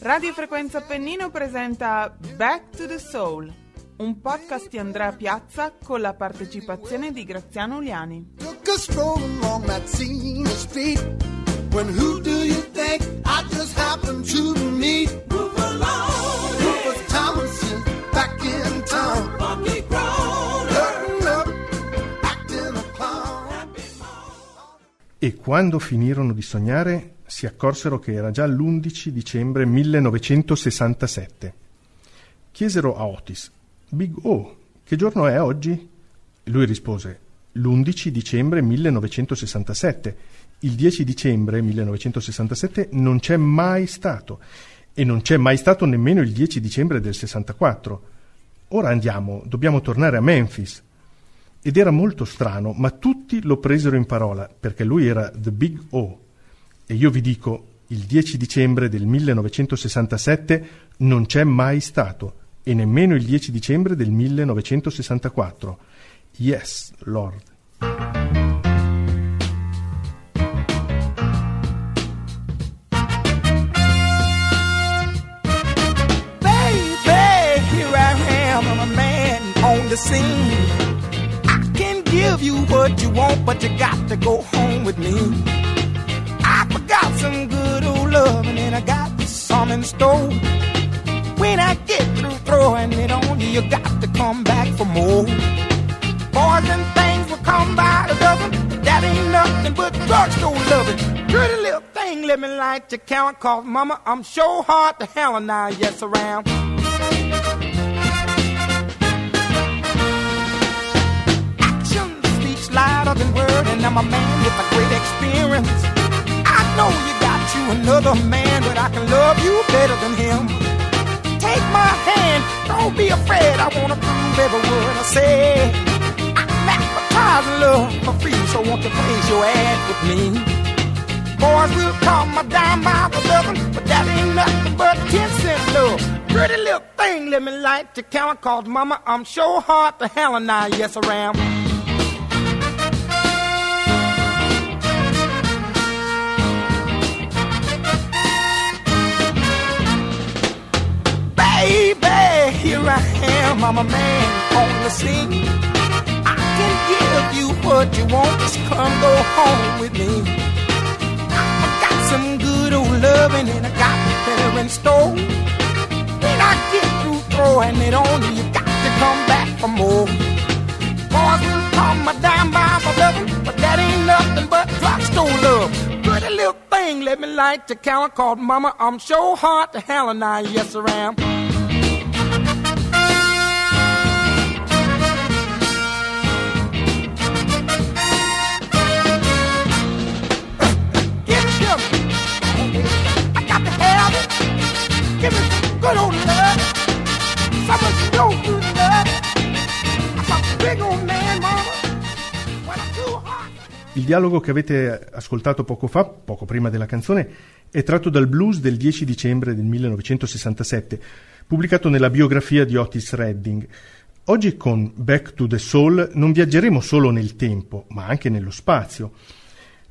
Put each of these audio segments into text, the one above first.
Radio Frequenza Appennino presenta Back to the Soul, un podcast di Andrea Piazza con la partecipazione di Graziano Uliani. When who do you think I just happened to E quando finirono di sognare si accorsero che era già l'11 dicembre 1967. Chiesero a Otis, Big O, che giorno è oggi? Lui rispose, l'11 dicembre 1967. Il 10 dicembre 1967 non c'è mai stato e non c'è mai stato nemmeno il 10 dicembre del 64. Ora andiamo, dobbiamo tornare a Memphis. Ed era molto strano, ma tutti lo presero in parola, perché lui era The Big O. E io vi dico, il 10 dicembre del 1967 non c'è mai stato, e nemmeno il 10 dicembre del 1964. Yes, Lord. Baby, here I am, I'm a man on the scene. I give you what you want, but you got to go home with me. I forgot some good old loving and I got some in store. When I get through throwing it on you, you got to come back for more. Boys and things will come by the dozen, that ain't nothing but drugstore loving. Pretty little thing, let me light your count, cause mama, I'm sure hard to hell now, yes, around. Word, and I'm a man with a great experience. I know you got you another man, but I can love you better than him. Take my hand, don't be afraid. I wanna prove every word I say. I'm advertising love for free, so won't you place your ad with me? Boys will call my dime by the dozen, but that ain't nothing but ten cent love. Pretty little thing, let me light your count, cause mama, I'm sure hard to hell and I, yes I am. Here I am, I'm a man on the scene. I can give you what you want, just come go home with me. I got some good old loving and I got better in store. When I get through throwing it on you, you got to come back for more. Boys will call my dime by for loving, but that ain't nothing but drugstore love. Pretty little thing, let me light your count, called mama, I'm sure hard to hell and I, yes I am. Give some good old love. Some of your good love. I'm a big old man, mama. Il dialogo che avete ascoltato poco fa, poco prima della canzone, è tratto dal blues del 10 dicembre del 1967, pubblicato nella biografia di Otis Redding. Oggi con Back to the Soul non viaggeremo solo nel tempo, ma anche nello spazio.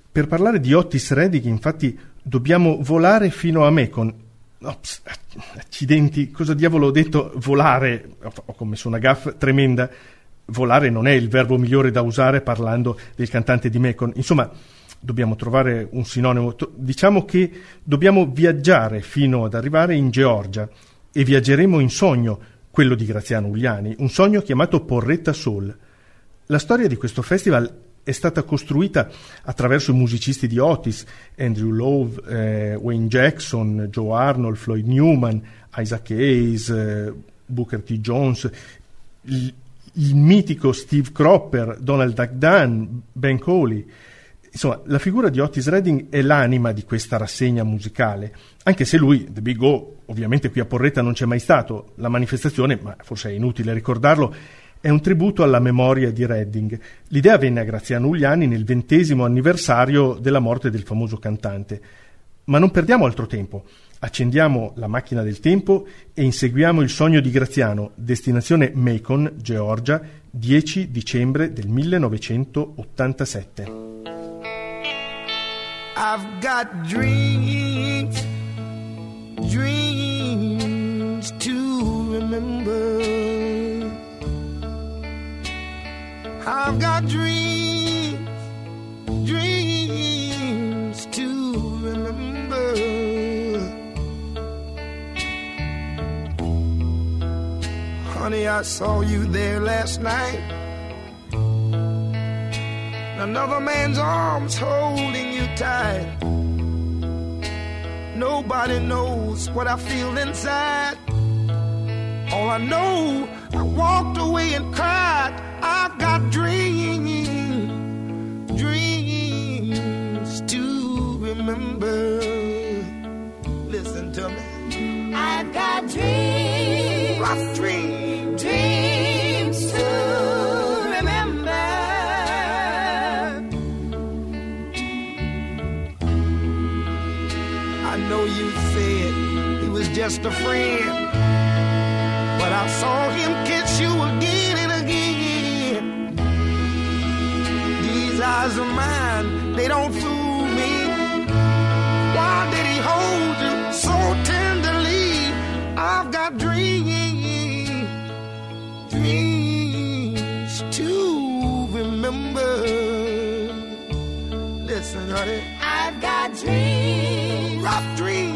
Per parlare di Otis Redding, infatti, dobbiamo volare fino a Macon. Ops, accidenti, cosa diavolo ho detto volare? Ho commesso una gaffa tremenda. Volare non è il verbo migliore da usare parlando del cantante di Macon. Insomma, dobbiamo trovare un sinonimo. Diciamo che dobbiamo viaggiare fino ad arrivare in Georgia e viaggeremo in sogno, quello di Graziano Ugliani, un sogno chiamato Porretta Soul. La storia di questo festival è stata costruita attraverso i musicisti di Otis, Andrew Lowe, eh, Wayne Jackson, Joe Arnold, Floyd Newman, Isaac Hayes, eh, Booker T. Jones, il, il mitico Steve Cropper, Donald Duck Dunn, Ben Coley. Insomma, la figura di Otis Redding è l'anima di questa rassegna musicale, anche se lui, The Big O, ovviamente qui a Porretta non c'è mai stato. La manifestazione, ma forse è inutile ricordarlo, è un tributo alla memoria di Redding. L'idea venne a Graziano Ugliani nel ventesimo anniversario della morte del famoso cantante. Ma non perdiamo altro tempo. Accendiamo la macchina del tempo e inseguiamo il sogno di Graziano, destinazione Macon, Georgia, 10 dicembre del 1987. I've got dreams, dreams to remember. I've got dreams, dreams to remember. Honey, I saw you there last night. Another man's arms holding you tight. Nobody knows what I feel inside. All I know, I walked away and cried. I've got dreams, dreams to remember. Listen to me. I've got dreams, Rough dreams. dreams to remember. I know you said he was just a friend, I saw him kiss you again and again. These eyes of mine, they don't fool me. Why did he hold you so tenderly? I've got dreams, dreams to remember. Listen, honey, I've got dreams, rough dreams.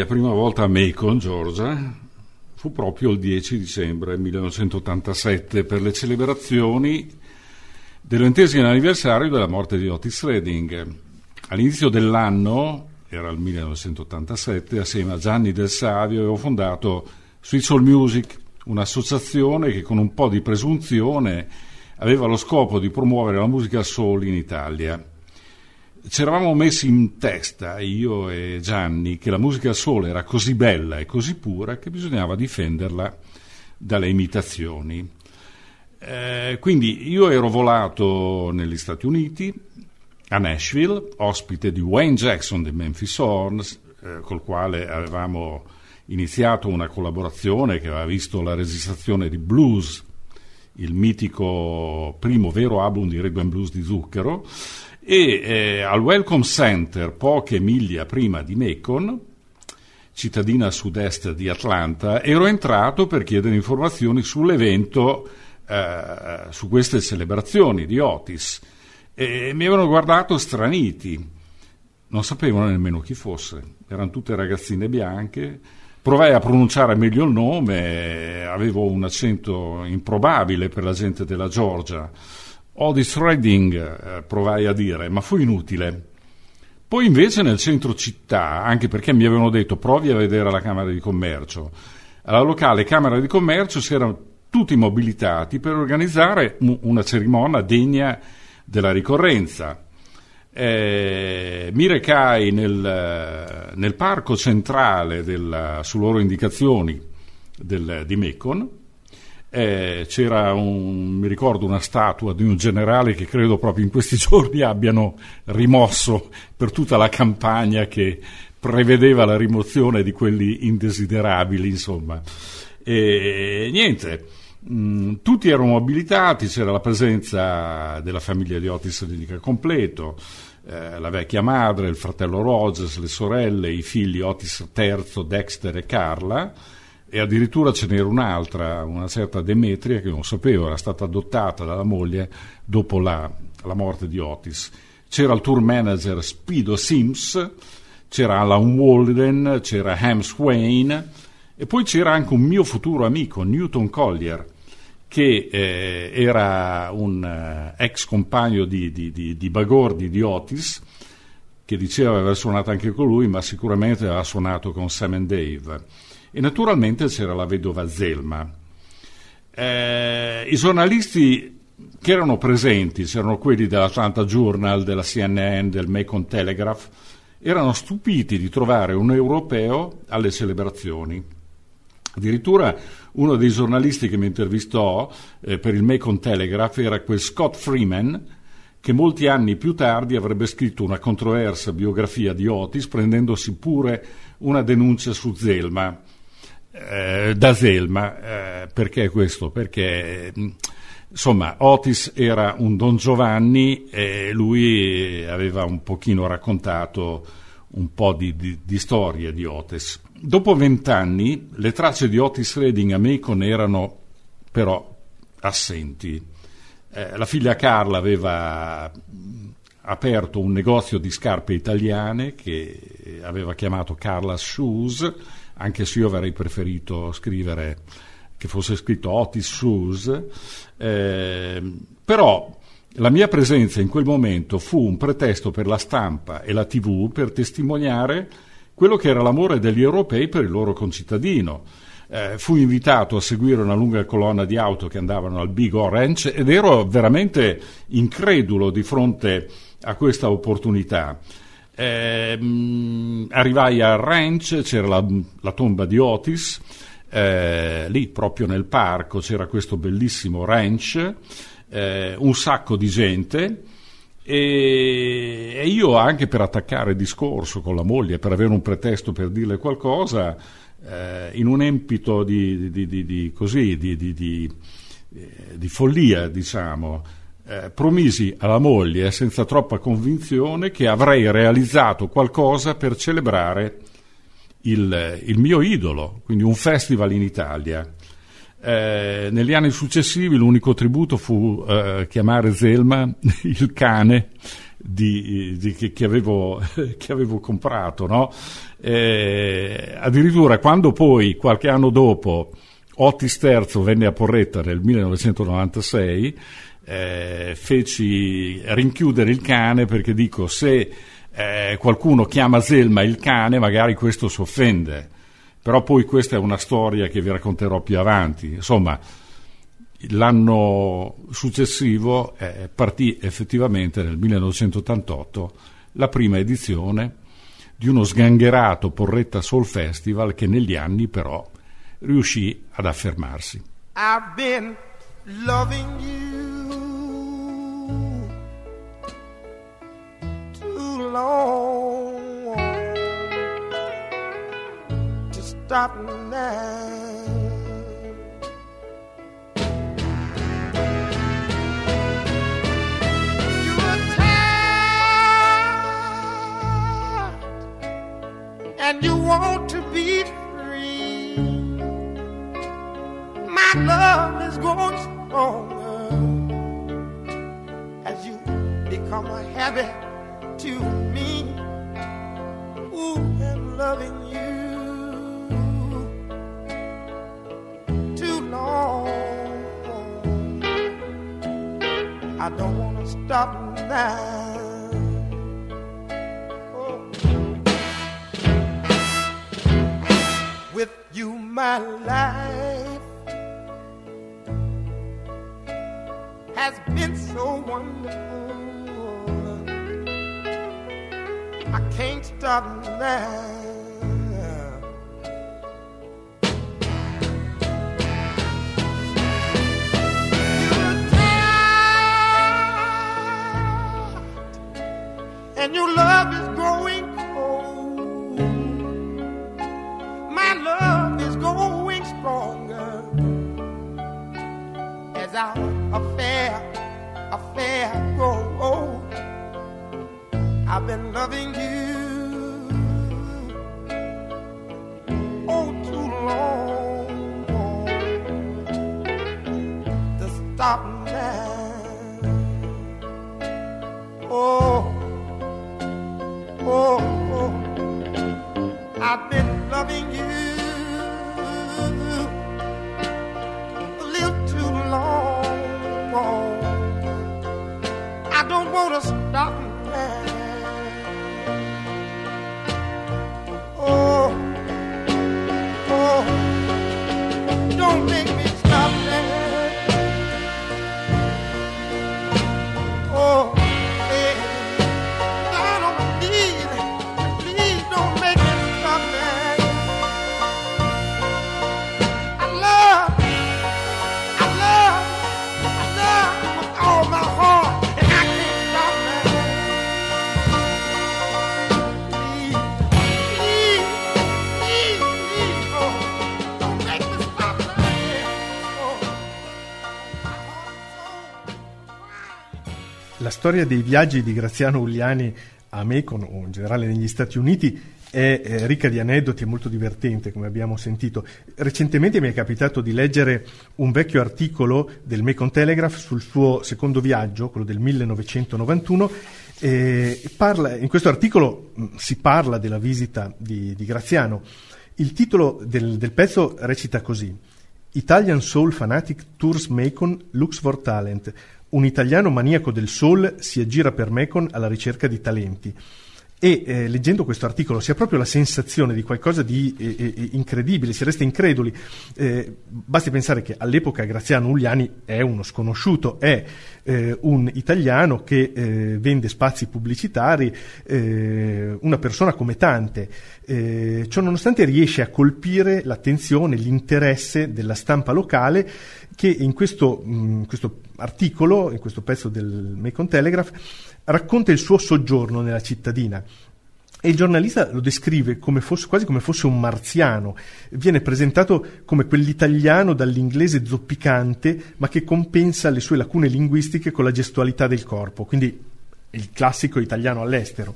Mia prima volta a Macon, Georgia, fu proprio il 10 dicembre 1987 per le celebrazioni del ventesimo anniversario della morte di Otis Redding. All'inizio dell'anno, era il 1987, assieme a Gianni Del Savio avevo fondato Sweet Soul Music, un'associazione che con un po' di presunzione aveva lo scopo di promuovere la musica soul in Italia. Ci eravamo messi in testa, io e Gianni, che la musica soul era così bella e così pura che bisognava difenderla dalle imitazioni. Eh, quindi io ero volato negli Stati Uniti, a Nashville, ospite di Wayne Jackson dei Memphis Horns, eh, col quale avevamo iniziato una collaborazione che aveva visto la registrazione di Blues, il mitico primo vero album di rhythm blues di Zucchero, e eh, al Welcome Center, poche miglia prima di Macon, cittadina sud-est di Atlanta, ero entrato per chiedere informazioni sull'evento, eh, su queste celebrazioni di Otis. E mi avevano guardato straniti, non sapevano nemmeno chi fosse, erano tutte ragazzine bianche. Provai a pronunciare meglio il nome, avevo un accento improbabile per la gente della Georgia. Otis Redding, eh, provai a dire, ma fu inutile. Poi invece nel centro città, anche perché mi avevano detto provi a vedere la Camera di Commercio, alla locale Camera di Commercio si erano tutti mobilitati per organizzare un- una cerimonia degna della ricorrenza. Eh, mi recai nel, nel parco centrale, del, su loro indicazioni, del- di Macon eh, c'era un, mi ricordo una statua di un generale che credo proprio in questi giorni abbiano rimosso per tutta la campagna che prevedeva la rimozione di quelli indesiderabili, insomma. E niente, mh, tutti erano abilitati, c'era la presenza della famiglia di Otis al completo, eh, la vecchia madre, il fratello Rogers, le sorelle, i figli Otis III, Dexter e Carla, e addirittura ce n'era un'altra, una certa Demetria, che non sapevo, era stata adottata dalla moglie dopo la, la morte di Otis. C'era il tour manager Spido Sims, c'era Alan Walden, c'era Ham Swain e poi c'era anche un mio futuro amico, Newton Collier, che eh, era un eh, ex compagno di, di, di, di Bagordi, di Otis, che diceva di aver suonato anche con lui, ma sicuramente aveva suonato con Sam and Dave. E naturalmente c'era la vedova Zelma. Eh, I giornalisti che erano presenti, c'erano quelli dell'Atlanta Journal, della CNN, del Macon Telegraph, erano stupiti di trovare un europeo alle celebrazioni. Addirittura uno dei giornalisti che mi intervistò eh, per il Macon Telegraph era quel Scott Freeman, che molti anni più tardi avrebbe scritto una controversa biografia di Otis, prendendosi pure una denuncia su Zelma. Eh, da Zelma, eh, perché questo? Perché mh, insomma Otis era un Don Giovanni e lui aveva un pochino raccontato un po' di, di, di storia di Otis. Dopo vent'anni le tracce di Otis Redding a Macon erano però assenti. Eh, la figlia Carla aveva aperto un negozio di scarpe italiane che aveva chiamato Carla's Shoes, anche se io avrei preferito scrivere che fosse scritto Otis Shoes, eh, però la mia presenza in quel momento fu un pretesto per la stampa e la tv per testimoniare quello che era l'amore degli europei per il loro concittadino. Eh, fui invitato a seguire una lunga colonna di auto che andavano al Big Orange ed ero veramente incredulo di fronte a questa opportunità. Eh, arrivai al ranch, c'era la, la tomba di Otis, eh, lì proprio nel parco c'era questo bellissimo ranch, eh, un sacco di gente e, io anche per attaccare discorso con la moglie, per avere un pretesto per dirle qualcosa, eh, in un empito di, di, di, di così, di, eh, follia, diciamo, eh, promisi alla moglie senza troppa convinzione che avrei realizzato qualcosa per celebrare il, il mio idolo, quindi un festival in Italia. Eh, negli anni successivi l'unico tributo fu eh, chiamare Zelma il cane di, di, che, che, avevo, che, avevo, comprato. No? Eh, addirittura quando poi, qualche anno dopo, Otis III venne a Porretta nel 1996, eh, feci rinchiudere il cane perché dico se eh, qualcuno chiama Zelma il cane magari questo si offende però poi questa è una storia che vi racconterò più avanti. Insomma, l'anno successivo eh, partì effettivamente nel 1988 la prima edizione di uno sgangherato Porretta Soul Festival che negli anni però riuscì ad affermarsi. I've been loving you long to stop now. You were tired and you want to be free. My love is growing stronger as you become a habit to I'm loving you too long. I don't want to stop now. Oh. With you, my life has been so wonderful. I can't stop now. You're tired, and your love is growing cold. My love is growing stronger as our affair, affair grows. Been loving you oh too long to stop now. Oh, oh, oh. I've been loving you storia dei viaggi di Graziano Uliani a Macon o in generale negli Stati Uniti è eh, ricca di aneddoti e molto divertente, come abbiamo sentito. Recentemente mi è capitato di leggere un vecchio articolo del Macon Telegraph sul suo secondo viaggio, quello del 1991. e parla- in questo articolo mh, si parla della visita di, di Graziano. Il titolo del, del pezzo recita così: Italian Soul Fanatic Tours Macon Looks for Talent. Un italiano maniaco del soul si aggira per Macon alla ricerca di talenti. E eh, leggendo questo articolo si ha proprio la sensazione di qualcosa di eh, eh, incredibile, si resta increduli. Eh, basti pensare che all'epoca Graziano Uliani è uno sconosciuto, è eh, un italiano che eh, vende spazi pubblicitari, eh, una persona come tante. Eh, ciò nonostante riesce a colpire l'attenzione, l'interesse della stampa locale che in questo, mh, questo articolo, in questo pezzo del Macon Telegraph, racconta il suo soggiorno nella cittadina. E il giornalista lo descrive come fosse, quasi come fosse un marziano. Viene presentato come quell'italiano dall'inglese zoppicante, ma che compensa le sue lacune linguistiche con la gestualità del corpo, quindi il classico italiano all'estero.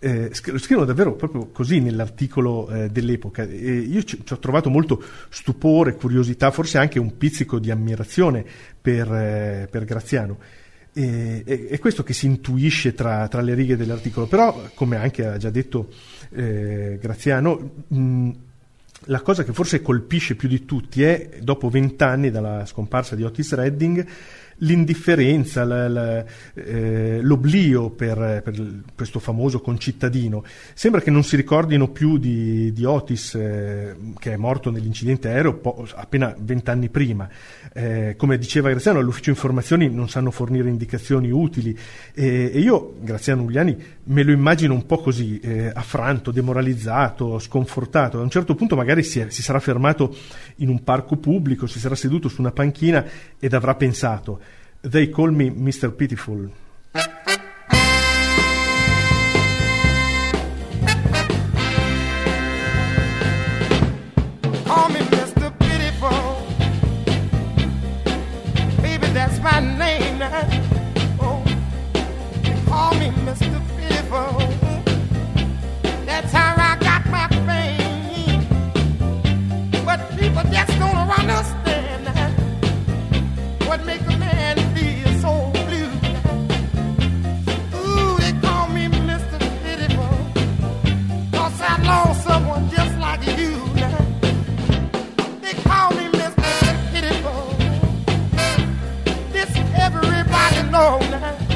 Eh, lo scrivono davvero proprio così nell'articolo eh, dell'epoca. E io ci, ci ho trovato molto stupore, curiosità, forse anche un pizzico di ammirazione per, eh, per Graziano. E, e- è questo che si intuisce tra, tra le righe dell'articolo, però come anche ha già detto eh, Graziano, mh, la cosa che forse colpisce più di tutti è, dopo vent'anni dalla scomparsa di Otis Redding, l'indifferenza, la- la- eh, l'oblio per, per questo famoso concittadino. Sembra che non si ricordino più di, di Otis, eh, che è morto nell'incidente aereo po- appena vent'anni prima. Eh, come diceva Graziano, all'ufficio informazioni non sanno fornire indicazioni utili e, e io, Graziano Ugliani, me lo immagino un po' così, eh, affranto, demoralizzato, sconfortato. A un certo punto magari si, è- si sarà fermato in un parco pubblico, si sarà seduto su una panchina ed avrà pensato They call me Mr. Pitiful. Me Mr. Pitiful. Maybe that's my name. They call all night.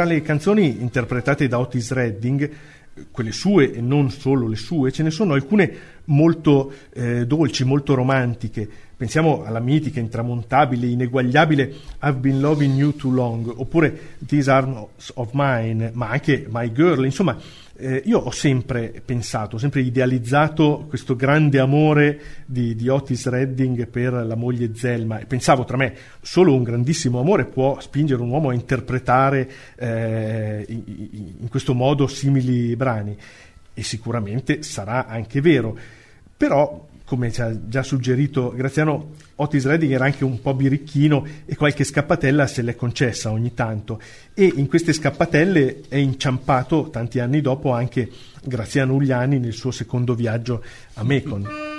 Tra le canzoni interpretate da Otis Redding, quelle sue e non solo le sue, ce ne sono alcune molto eh, dolci, molto romantiche. Pensiamo alla mitica, intramontabile, ineguagliabile I've Been Loving You Too Long, oppure These Arms of Mine, ma anche My Girl. Insomma, eh, io ho sempre pensato, ho sempre idealizzato questo grande amore di, di, Otis Redding per la moglie Zelma e pensavo tra me, solo un grandissimo amore può spingere un uomo a interpretare eh, in, in questo modo simili brani e sicuramente sarà anche vero. Però come ci ha già suggerito Graziano, Otis Redding era anche un po' birichino e qualche scappatella se l'è concessa ogni tanto. E in queste scappatelle è inciampato tanti anni dopo anche Graziano Ugliani nel suo secondo viaggio a Mekon.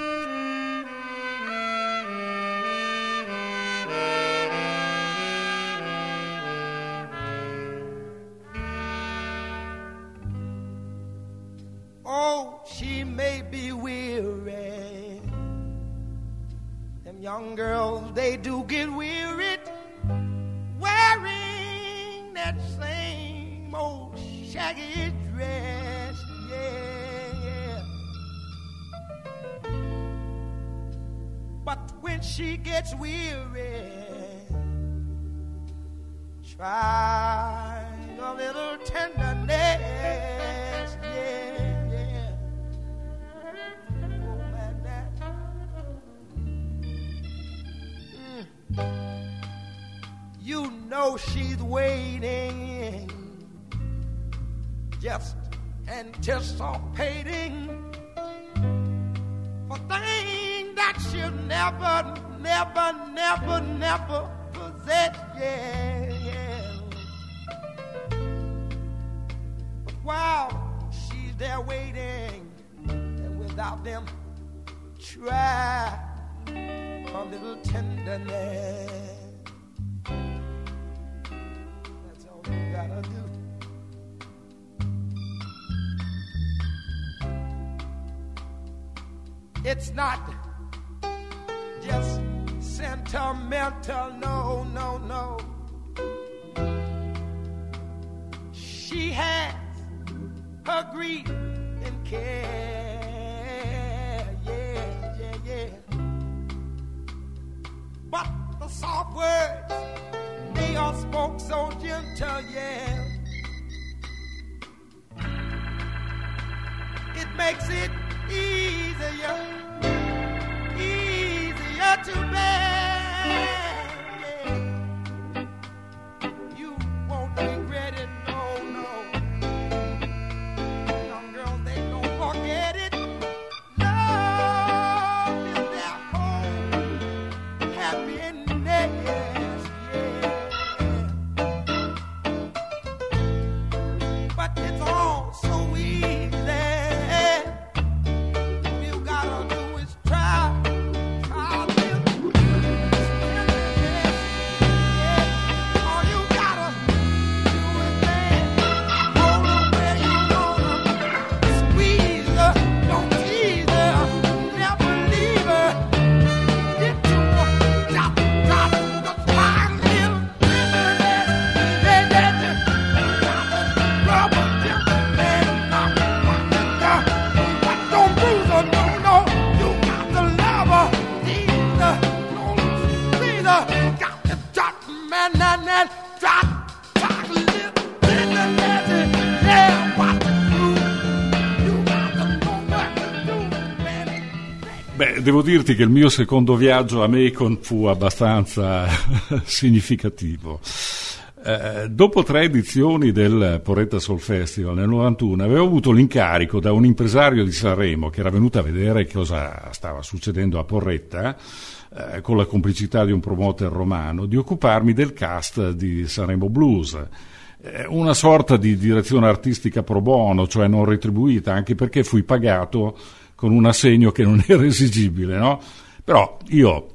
She has her grief and care, yeah, yeah, yeah. But the soft words, they are spoke so gentle, yeah. It makes it easier, easier to bear. Devo dirti che il mio secondo viaggio a Macon fu abbastanza significativo. Eh, dopo tre edizioni del Porretta Soul Festival nel 91 avevo avuto l'incarico da un impresario di Sanremo che era venuto a vedere cosa stava succedendo a Porretta eh, con la complicità di un promoter romano di occuparmi del cast di Sanremo Blues Eh, una sorta di direzione artistica pro bono cioè non retribuita anche perché fui pagato con un assegno che non era esigibile no? però io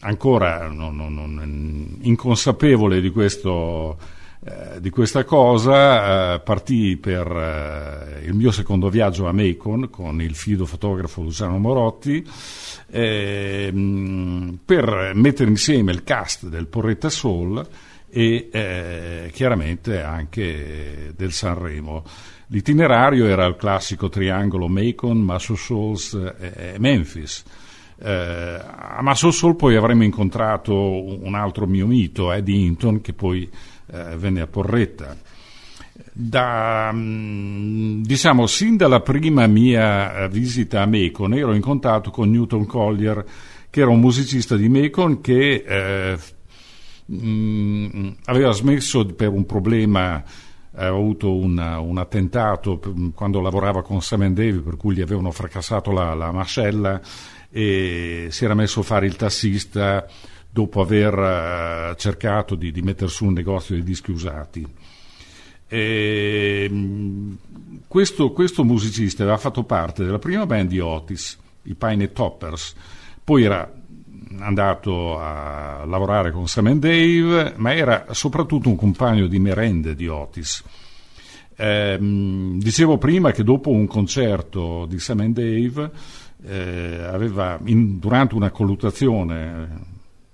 ancora non- non- non- inconsapevole di, questo, eh, di questa cosa, eh, partii per eh, il mio secondo viaggio a Macon con il fido fotografo Luciano Morotti ehm, per mettere insieme il cast del Porretta Soul e eh, chiaramente anche del Sanremo. L'itinerario era il classico triangolo Macon, Muscle Shoals e, Memphis. Eh, a Muscle Shoals poi avremmo incontrato un altro mio mito, Eddie Hinton, che poi eh, venne a Porretta. Da, mm, diciamo, sin dalla prima mia eh, visita a Macon ero in contatto con Newton Collier, che era un musicista di Macon che eh, mm, aveva smesso per un problema aveva avuto un, un attentato p- quando lavorava con Sam Davy per cui gli avevano fracassato la, la mascella e si era messo a fare il tassista dopo aver eh, cercato di, di mettere su un negozio di dischi usati. E, mh, questo, questo musicista aveva fatto parte della prima band di Otis, i Pine Toppers, poi era andato a lavorare con Sam and Dave, ma era soprattutto un compagno di merende di Otis. Ehm, dicevo prima che dopo un concerto di Sam and Dave, eh, aveva, in- durante una colluttazione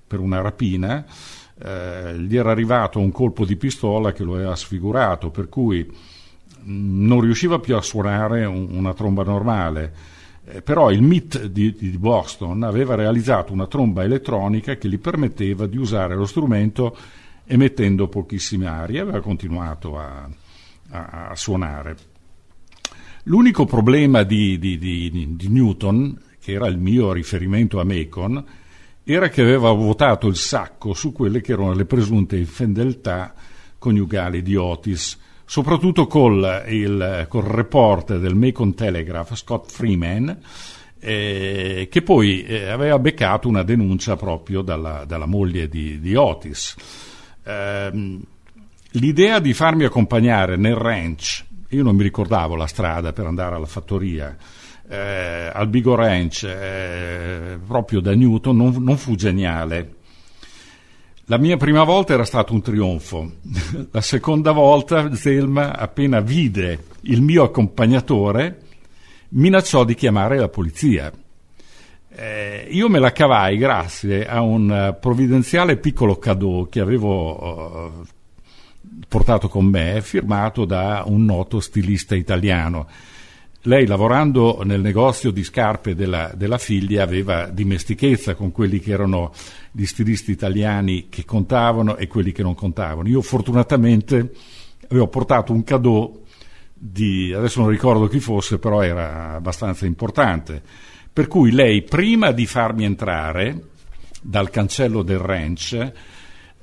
per una rapina, eh, gli era arrivato un colpo di pistola che lo aveva sfigurato, per cui mh, non riusciva più a suonare un- una tromba normale. Eh, però il MIT di, di Boston aveva realizzato una tromba elettronica che gli permetteva di usare lo strumento emettendo pochissime arie e aveva continuato a, a- a suonare. L'unico problema di- di- di Newton, che era il mio riferimento a Macon, era che aveva votato il sacco su quelle che erano le presunte infedeltà coniugali di Otis, soprattutto col, il, col reporter del Macon Telegraph, Scott Freeman, eh, che poi eh, aveva beccato una denuncia proprio dalla, dalla moglie di, di Otis. Ehm, l'idea di farmi accompagnare nel ranch, io non mi ricordavo la strada per andare alla fattoria, eh, al Bigo Ranch, eh, proprio da Newton, non, non fu geniale. La mia prima volta era stato un trionfo. La seconda volta Zelma, appena vide il mio accompagnatore, minacciò di chiamare la polizia. Eh, io me la cavai grazie a un eh, provvidenziale piccolo cadeau che avevo eh, portato con me, firmato da un noto stilista italiano. Lei, lavorando nel negozio di scarpe della, della figlia, aveva dimestichezza con quelli che erano gli stilisti italiani che contavano e quelli che non contavano. Io, fortunatamente, avevo portato un cadeau di, adesso non ricordo chi fosse, però era abbastanza importante. Per cui lei, prima di farmi entrare dal cancello del ranch,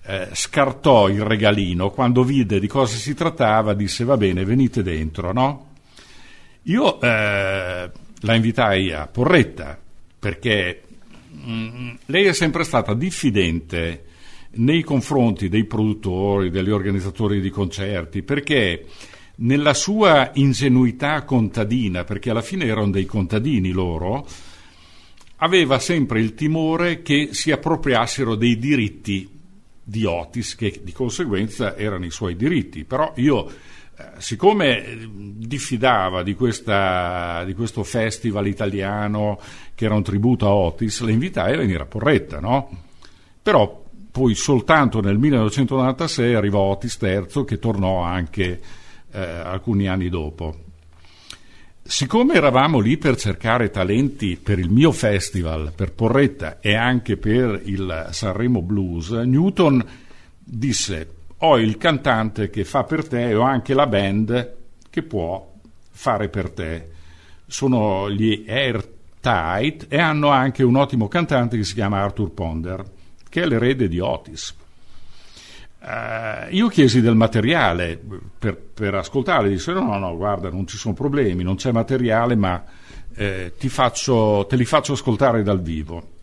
eh, scartò il regalino, quando vide di cosa si trattava, disse va bene, venite dentro, no? Io eh, la invitai a Porretta perché mm, lei è sempre stata diffidente nei confronti dei produttori, degli organizzatori di concerti, perché nella sua ingenuità contadina, perché alla fine erano dei contadini loro, aveva sempre il timore che si appropriassero dei diritti di Otis, che di conseguenza erano i suoi diritti. Però io, siccome eh, diffidava di, questa, di questo festival italiano che era un tributo a Otis, la invitai a venire a Porretta, no? Però poi soltanto nel 1996 arrivò Otis III che tornò anche eh, alcuni anni dopo. Siccome eravamo lì per cercare talenti per il mio festival, per Porretta e anche per il Sanremo Blues, Newton disse: Ho il cantante che fa per te e ho anche la band che può fare per te. Sono gli Airtight e hanno anche un ottimo cantante che si chiama Arthur Ponder, che è l'erede di Otis. Eh, io chiesi del materiale per, per ascoltare, disse no, no, no, guarda, non ci sono problemi, non c'è materiale, ma eh, faccio, te li faccio ascoltare dal vivo.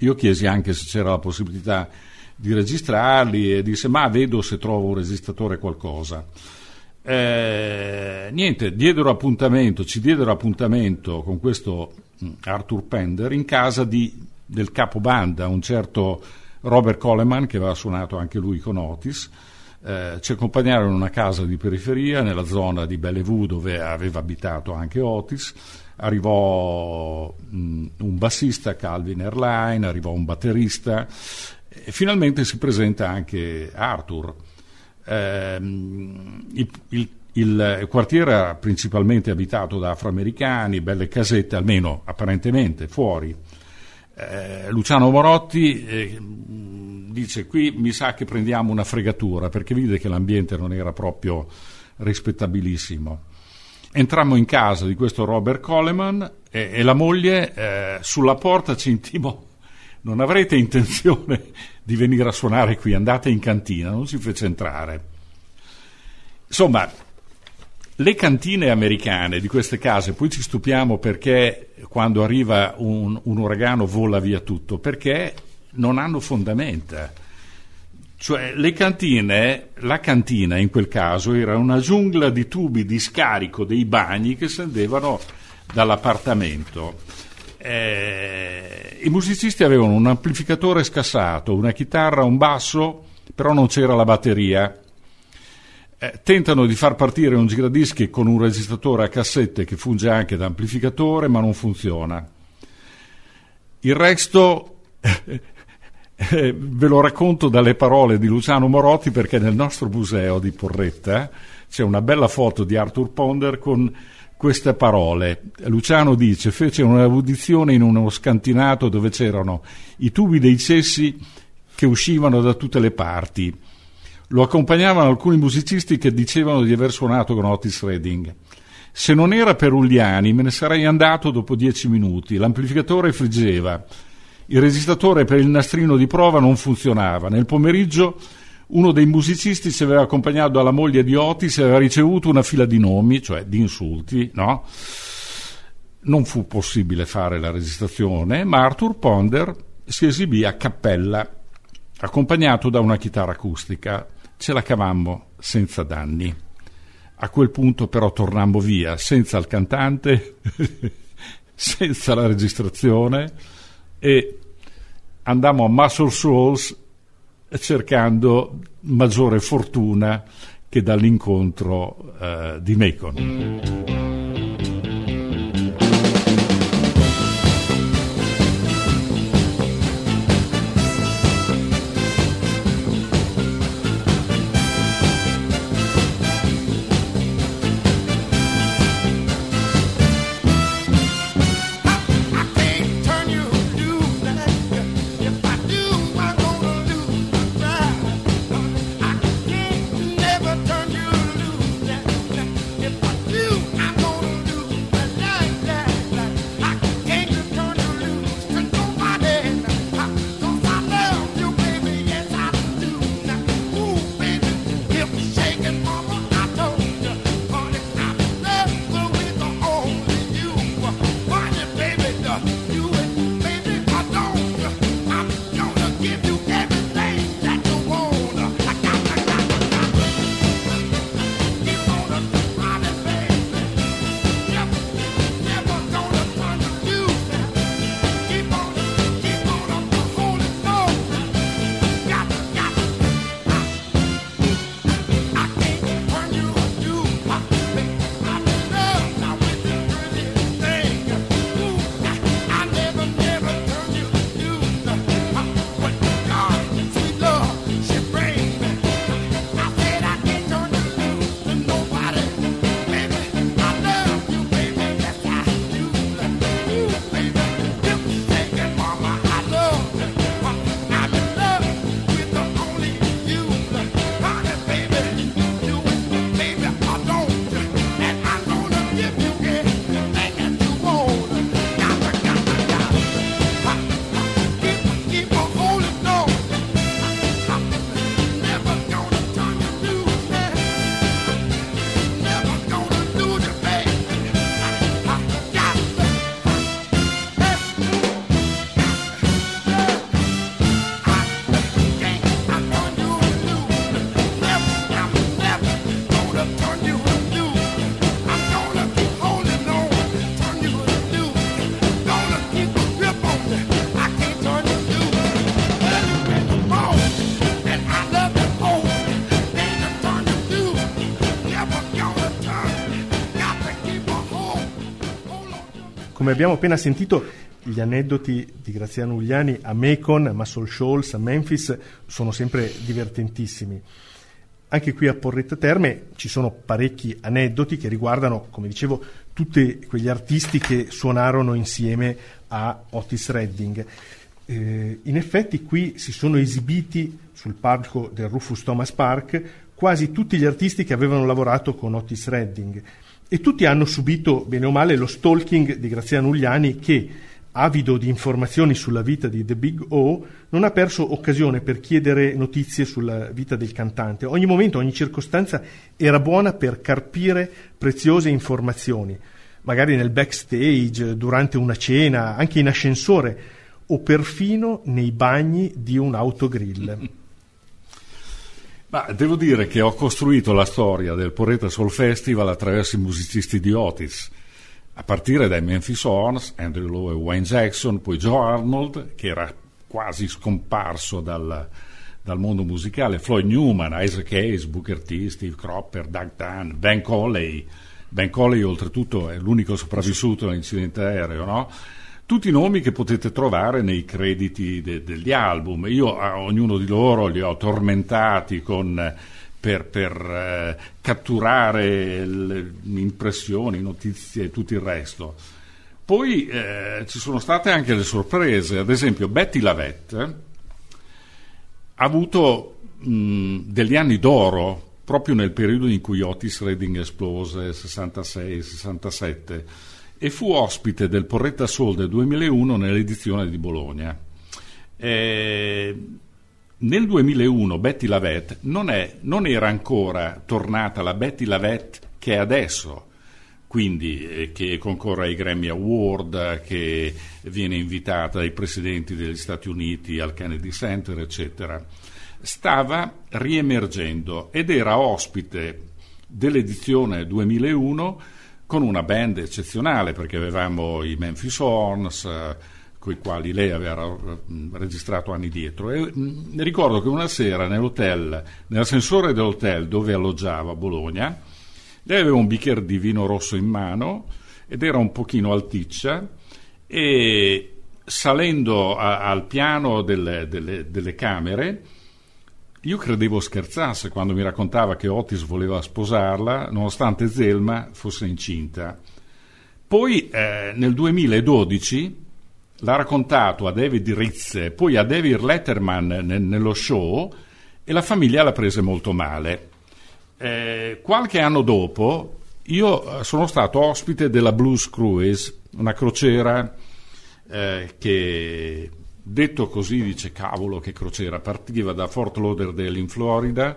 Io chiesi anche se c'era la possibilità di registrarli e disse ma vedo se trovo un registratore qualcosa. Eh, niente, diedero appuntamento, ci diedero appuntamento con questo mh, Arthur Pender in casa di, del capobanda, un certo Robert Coleman, che aveva suonato anche lui con Otis. Eh, ci accompagnarono in una casa di periferia, nella zona di Bellevue, dove aveva abitato anche Otis. Arrivò mh, un bassista, Calvin Airline, arrivò un batterista. E finalmente si presenta anche Arthur. Ehm, il, il- il quartiere era principalmente abitato da afroamericani, belle casette, almeno apparentemente, fuori. Eh, Luciano Morotti eh, dice qui mi sa che prendiamo una fregatura perché vide che l'ambiente non era proprio rispettabilissimo. Entrammo in casa di questo Robert Coleman e, e la moglie eh, sulla porta ci intimò non avrete intenzione di venire a suonare qui, andate in cantina, non si fece entrare. Insomma, le cantine americane di queste case, poi ci stupiamo perché quando arriva un, un uragano vola via tutto, perché non hanno fondamenta. Cioè, le cantine, la cantina in quel caso era una giungla di tubi di scarico dei bagni che scendevano dall'appartamento. Eh, I musicisti avevano un amplificatore scassato, una chitarra, un basso, però non c'era la batteria. Eh, tentano di far partire un giradischi con un registratore a cassette che funge anche da amplificatore, ma non funziona. Il resto eh, ve lo racconto dalle parole di Luciano Morotti perché nel nostro museo di Porretta c'è una bella foto di Arthur Ponder con queste parole. Luciano dice: Fece un'audizione in uno scantinato dove c'erano i tubi dei cessi che uscivano da tutte le parti. Lo accompagnavano alcuni musicisti che dicevano di aver suonato con Otis Redding. Se non era per Uliani me ne sarei andato dopo dieci minuti. L'amplificatore friggeva. Il registratore per il nastrino di prova non funzionava. Nel pomeriggio uno dei musicisti ci aveva accompagnato alla moglie di Otis e aveva ricevuto una fila di nomi, cioè di insulti, no? Non fu possibile fare la registrazione, ma Arthur Ponder si esibì a cappella, accompagnato da una chitarra acustica. Ce la cavammo senza danni. A quel punto però tornammo via, senza il cantante, senza la registrazione e andammo a Muscle Souls cercando maggiore fortuna che dall'incontro eh, di Macon. Come abbiamo appena sentito, gli aneddoti di Graziano Ugliani a Macon, a Muscle Shoals, a Memphis sono sempre divertentissimi. Anche qui a Porretta Terme ci sono parecchi aneddoti che riguardano, come dicevo, tutti quegli artisti che suonarono insieme a Otis Redding. Eh, in effetti qui si sono esibiti sul palco del Rufus Thomas Park quasi tutti gli artisti che avevano lavorato con Otis Redding e tutti hanno subito, bene o male, lo stalking di Graziano Ugliani che, avido di informazioni sulla vita di The Big O, non ha perso occasione per chiedere notizie sulla vita del cantante. Ogni momento, ogni circostanza era buona per carpire preziose informazioni, magari nel backstage, durante una cena, anche in ascensore o perfino nei bagni di un autogrill. Ma devo dire che ho costruito la storia del Porretta Soul Festival attraverso i musicisti di Otis, a partire dai Memphis Horns, Andrew Lowe e Wayne Jackson, poi Joe Arnold, che era quasi scomparso dal, dal mondo musicale, Floyd Newman, Isaac Hayes, Booker T, Steve Cropper, Doug Dunn, Ben Coley. Ben Coley oltretutto è l'unico sopravvissuto all'incidente aereo, no? Tutti i nomi che potete trovare nei crediti de- degli album. Io a ognuno di loro li ho tormentati con, per, per eh, catturare le impressioni, notizie e tutto il resto. Poi eh, ci sono state anche le sorprese, ad esempio Betty Lavette ha avuto mh, degli anni d'oro proprio nel periodo in cui Otis Redding esplose, 66-67 e fu ospite del Porretta Soul del 2001 nell'edizione di Bologna. Eh, nel 2001 Betty Lavette non, è, non, era ancora tornata la Betty Lavette che è adesso, quindi eh, che concorre ai Grammy Award, che viene invitata dai presidenti degli Stati Uniti al Kennedy Center, eccetera. Stava riemergendo ed era ospite dell'edizione 2001 con una band eccezionale perché avevamo i Memphis Horns eh, con i quali lei aveva eh, registrato anni dietro. E mh, ricordo che una sera nell'hotel, nell'ascensore dell'hotel dove alloggiava a Bologna lei aveva un bicchiere di vino rosso in mano ed era un pochino alticcia e salendo a, al piano delle, delle, delle camere io credevo scherzasse quando mi raccontava che Otis voleva sposarla, nonostante Zelma fosse incinta. Poi eh, nel 2012 l'ha raccontato a David Rizze, poi a David Letterman ne- nello show e la famiglia l'ha presa molto male. Eh, qualche anno dopo io eh, sono stato ospite della Blues Cruise, una crociera eh, che Detto così dice cavolo che crociera, partiva da Fort Lauderdale in Florida,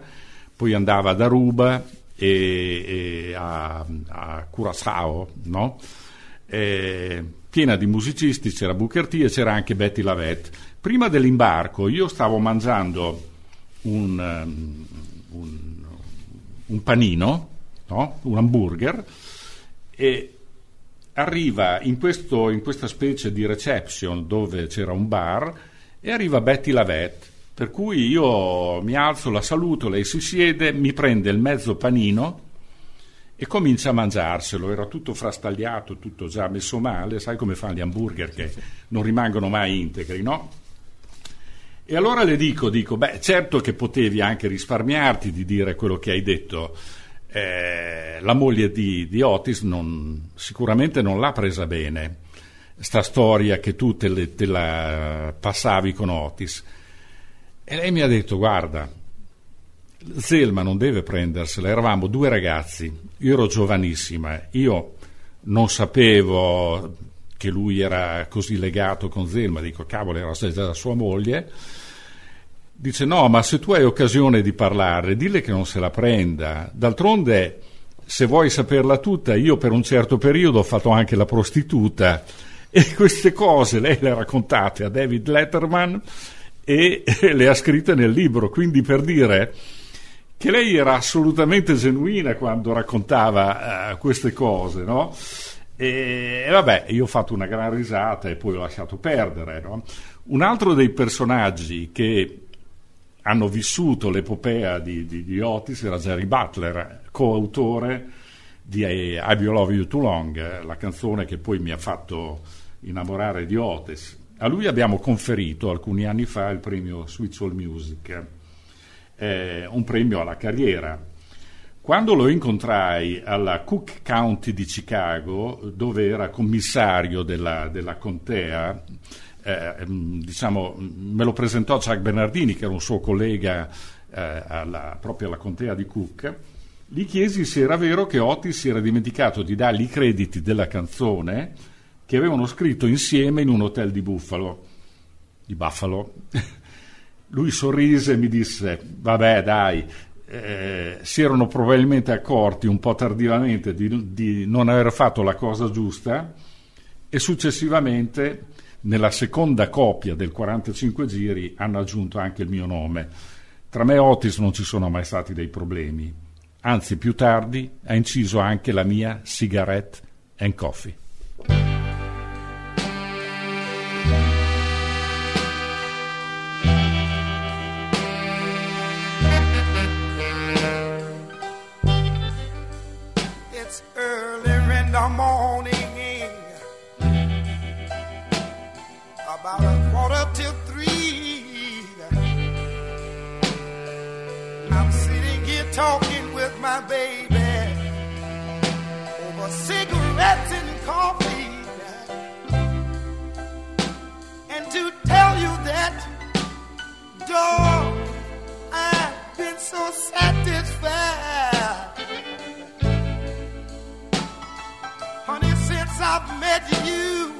poi andava ad Aruba e, e a, a Curaçao, no? e, piena di musicisti, c'era Booker T e c'era anche Betty Lavette. Prima dell'imbarco io stavo mangiando un, um, un, un panino, no? un hamburger, e arriva in, questo, in questa specie di reception dove c'era un bar e arriva Betty Lavette. Per cui io mi alzo, la saluto, lei si siede, mi prende il mezzo panino e comincia a mangiarselo. Era tutto frastagliato, tutto già messo male, sai come fanno gli hamburger che non rimangono mai integri, no? E allora le dico, dico, beh, certo che potevi anche risparmiarti di dire quello che hai detto, eh, la moglie di, di Otis non, sicuramente non l'ha presa bene, sta storia che tu te, le, te la passavi con Otis. E lei mi ha detto, guarda, Zelma non deve prendersela, eravamo due ragazzi, io ero giovanissima, io non sapevo che lui era così legato con Zelma, dico cavolo era già sua moglie, Dice no, ma se tu hai occasione di parlare, dille che non se la prenda. D'altronde, se vuoi saperla tutta, io per un certo periodo ho fatto anche la prostituta e queste cose lei le ha raccontate a David Letterman e le ha scritte nel libro, quindi per dire che lei era assolutamente genuina quando raccontava uh, queste cose, no? E, e, vabbè, io ho fatto una gran risata e poi ho lasciato perdere, no? Un altro dei personaggi che hanno vissuto l'epopea di, di, di Otis era Jerry Butler, coautore di I Will Love You Too Long, la canzone che poi mi ha fatto innamorare di Otis. A lui abbiamo conferito alcuni anni fa il premio Sweet Soul Music, eh, un premio alla carriera. Quando lo incontrai alla Cook County di Chicago, dove era commissario della, della contea, eh, mm, diciamo, me lo presentò Chuck Bernardini, che era un suo collega eh, alla, proprio alla contea di Cook. Gli chiesi se era vero che Otis si era dimenticato di dargli i crediti della canzone che avevano scritto insieme in un hotel di Buffalo. Di Buffalo. Lui sorrise e mi disse: Vabbè, dai, eh, si erano probabilmente accorti un po' tardivamente di, di non aver fatto la cosa giusta e successivamente nella seconda copia del 45 giri hanno aggiunto anche il mio nome. Tra me e Otis non ci sono mai stati dei problemi, anzi più tardi ha inciso anche la mia Cigarette and Coffee. Baby over cigarettes and coffee. And to tell you that, dog, I've been so satisfied. Honey, since I've met you,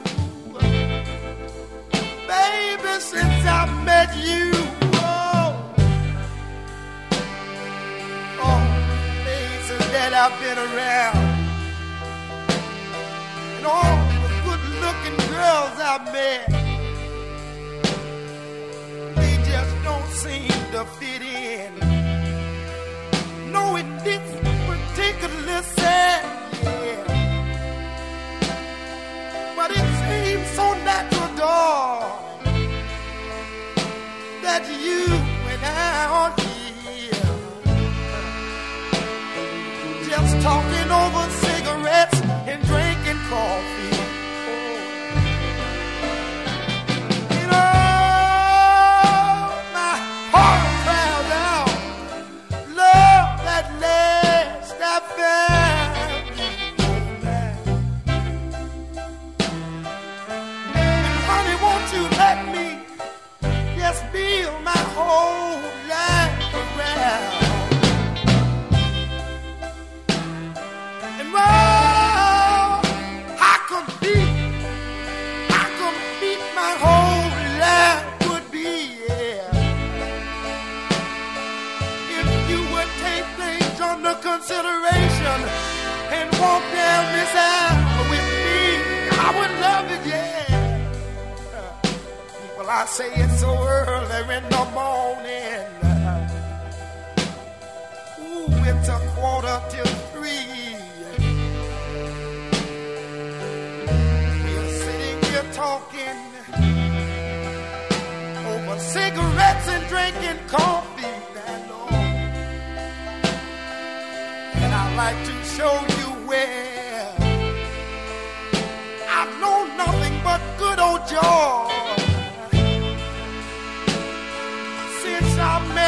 baby, since I've met you, that I've been around, and all the good-looking girls I've met, they just don't seem to fit in. No, it didn't particularly sad, yeah. But it seems so natural, dog, that you over cigarettes and drinking coffee. I say it's so early in the morning. Ooh, it's a quarter till three. We're sitting here talking over cigarettes and drinking coffee. Now, Lord. And I'd like to show you where I know nothing but good old joy.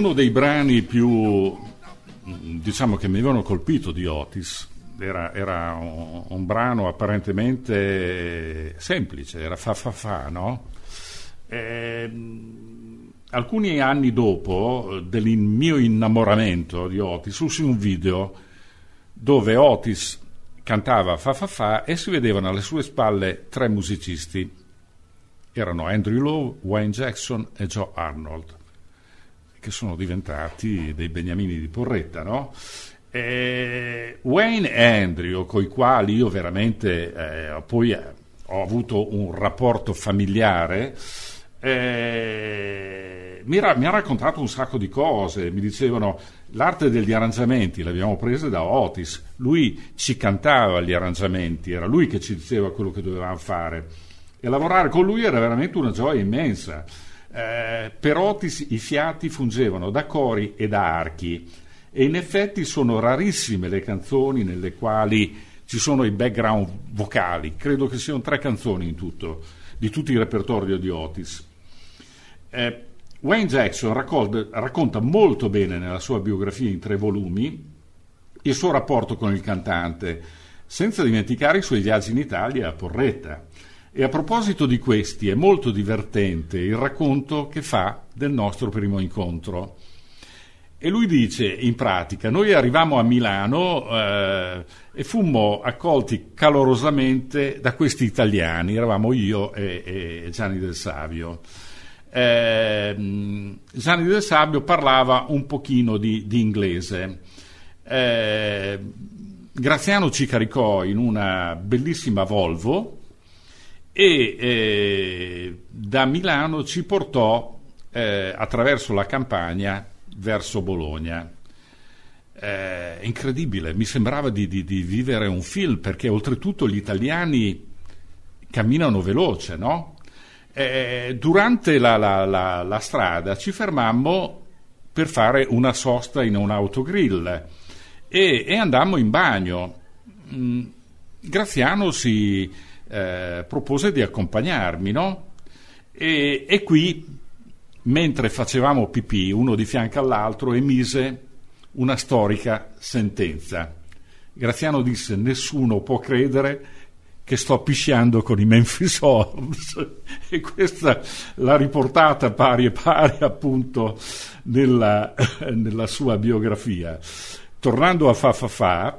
uno dei brani più, diciamo, che mi avevano colpito di Otis era, era un, un brano apparentemente semplice, era fa fa fa, no? Ehm, alcuni anni dopo del mio innamoramento di Otis, uscì un video dove Otis cantava fa fa fa e si vedevano alle sue spalle tre musicisti. Erano Andrew Lowe, Wayne Jackson e Joe Arnold, che sono diventati dei beniamini di Porretta, no? E Wayne e Andrew, con i quali io veramente eh, poi eh, ho avuto un rapporto familiare, eh, mi, ra- mi ha raccontato un sacco di cose, mi dicevano l'arte degli arrangiamenti l'abbiamo presa da Otis, lui ci cantava gli arrangiamenti, era lui che ci diceva quello che dovevamo fare e lavorare con lui era veramente una gioia immensa. Eh, per Otis i fiati fungevano da cori e da archi e in effetti sono rarissime le canzoni nelle quali ci sono i background vocali, credo che siano tre canzoni in tutto, di tutto il repertorio di Otis. Eh, Wayne Jackson raccolta, racconta molto bene nella sua biografia in tre volumi il suo rapporto con il cantante, senza dimenticare i suoi viaggi in Italia a Porretta. E a proposito di questi è molto divertente il racconto che fa del nostro primo incontro. E lui dice, in pratica, noi arrivammo a Milano eh, e fummo accolti calorosamente da questi italiani, eravamo io e, e Gianni Del Savio. Eh, Gianni Del Savio parlava un pochino di, di inglese. Eh, Graziano ci caricò in una bellissima Volvo e eh, da Milano ci portò eh, attraverso la campagna verso Bologna. Eh, incredibile, mi sembrava di, di, di, vivere un film perché oltretutto gli italiani camminano veloce, no? Eh, durante la, la, la, la, strada ci fermammo per fare una sosta in un autogrill e, e andammo in bagno. Mm, Graziano si eh, propose di accompagnarmi, no? E, e qui, mentre facevamo pipì, uno di fianco all'altro, emise una storica sentenza. Graziano disse: Nessuno può credere che sto pisciando con i Memphis Horns e questa l'ha riportata pari e pari appunto nella, nella sua biografia. Tornando a Fa Fa Fa,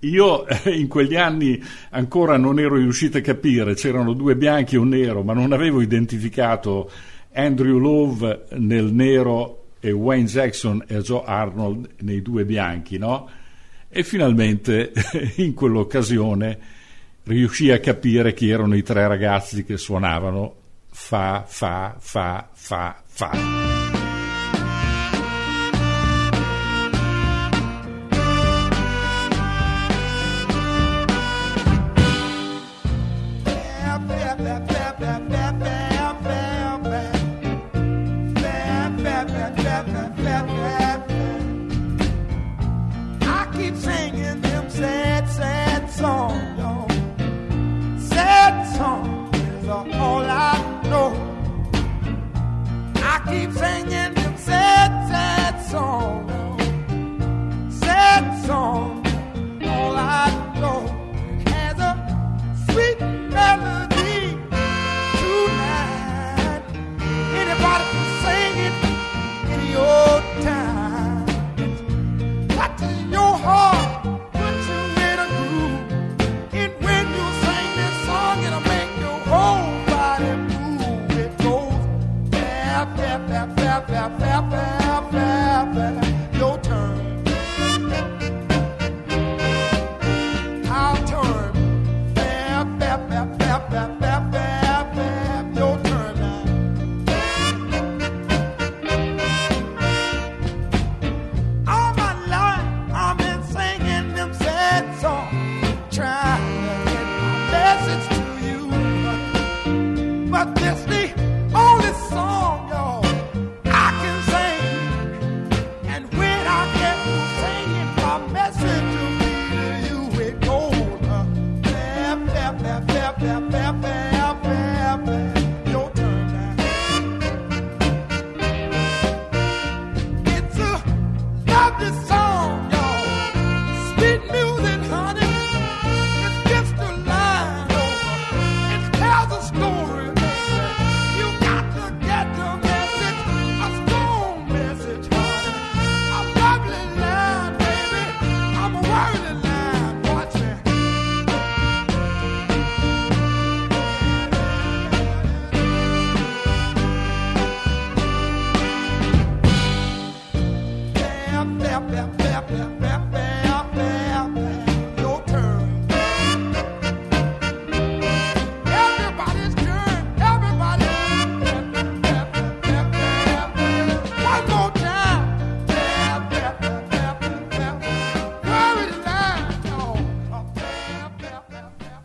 io in quegli anni ancora non ero riuscito a capire, c'erano due bianchi e un nero, ma non avevo identificato Andrew Love nel nero e Wayne Jackson e Joe Arnold nei due bianchi, no? E finalmente in quell'occasione riuscì a capire chi erano i tre ragazzi che suonavano fa, fa, fa, fa, fa. keep saying.